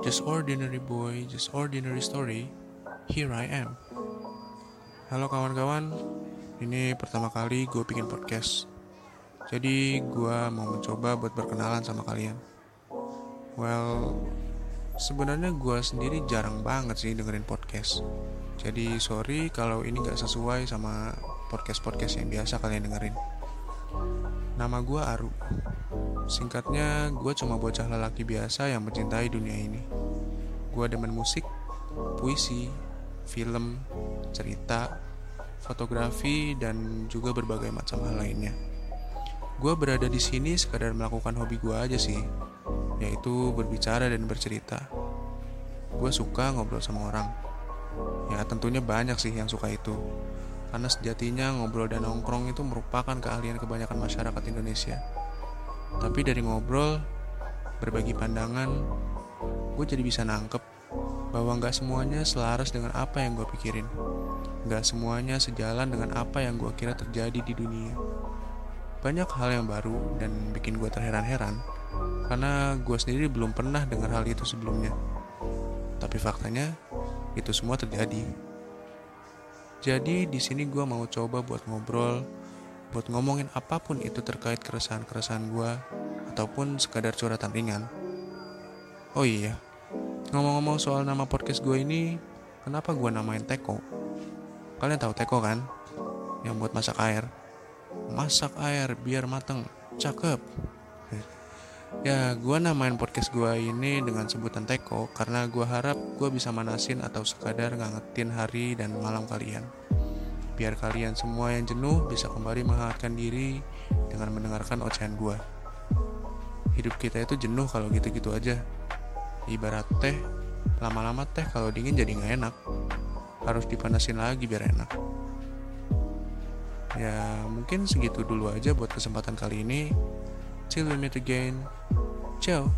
Just ordinary boy, just ordinary story. Here I am. Halo kawan-kawan, ini pertama kali gue bikin podcast. Jadi gue mau mencoba buat berkenalan sama kalian. Well, sebenarnya gue sendiri jarang banget sih dengerin podcast. Jadi sorry kalau ini gak sesuai sama podcast-podcast yang biasa kalian dengerin. Nama gue Aru. Singkatnya, gue cuma bocah lelaki biasa yang mencintai dunia ini. Gue demen musik, puisi, film, cerita, fotografi, dan juga berbagai macam hal lainnya. Gue berada di sini sekadar melakukan hobi gue aja sih, yaitu berbicara dan bercerita. Gue suka ngobrol sama orang. Ya tentunya banyak sih yang suka itu. Karena sejatinya ngobrol dan nongkrong itu merupakan keahlian kebanyakan masyarakat Indonesia. Tapi dari ngobrol, berbagi pandangan, gue jadi bisa nangkep bahwa nggak semuanya selaras dengan apa yang gue pikirin. Nggak semuanya sejalan dengan apa yang gue kira terjadi di dunia. Banyak hal yang baru dan bikin gue terheran-heran karena gue sendiri belum pernah dengar hal itu sebelumnya. Tapi faktanya, itu semua terjadi. Jadi di sini gue mau coba buat ngobrol buat ngomongin apa pun itu terkait keresahan-keresahan gue ataupun sekadar curhatan ringan. Oh iya, ngomong-ngomong soal nama podcast gue ini, kenapa gue namain Teko? Kalian tahu Teko kan? Yang buat masak air. Masak air biar mateng, cakep. Ya, gue namain podcast gue ini dengan sebutan Teko karena gue harap gue bisa manasin atau sekadar ngangetin hari dan malam kalian biar kalian semua yang jenuh bisa kembali menghangatkan diri dengan mendengarkan ocehan gua. Hidup kita itu jenuh kalau gitu-gitu aja. Ibarat teh, lama-lama teh kalau dingin jadi nggak enak. Harus dipanasin lagi biar enak. Ya, mungkin segitu dulu aja buat kesempatan kali ini. We meet again. Ciao.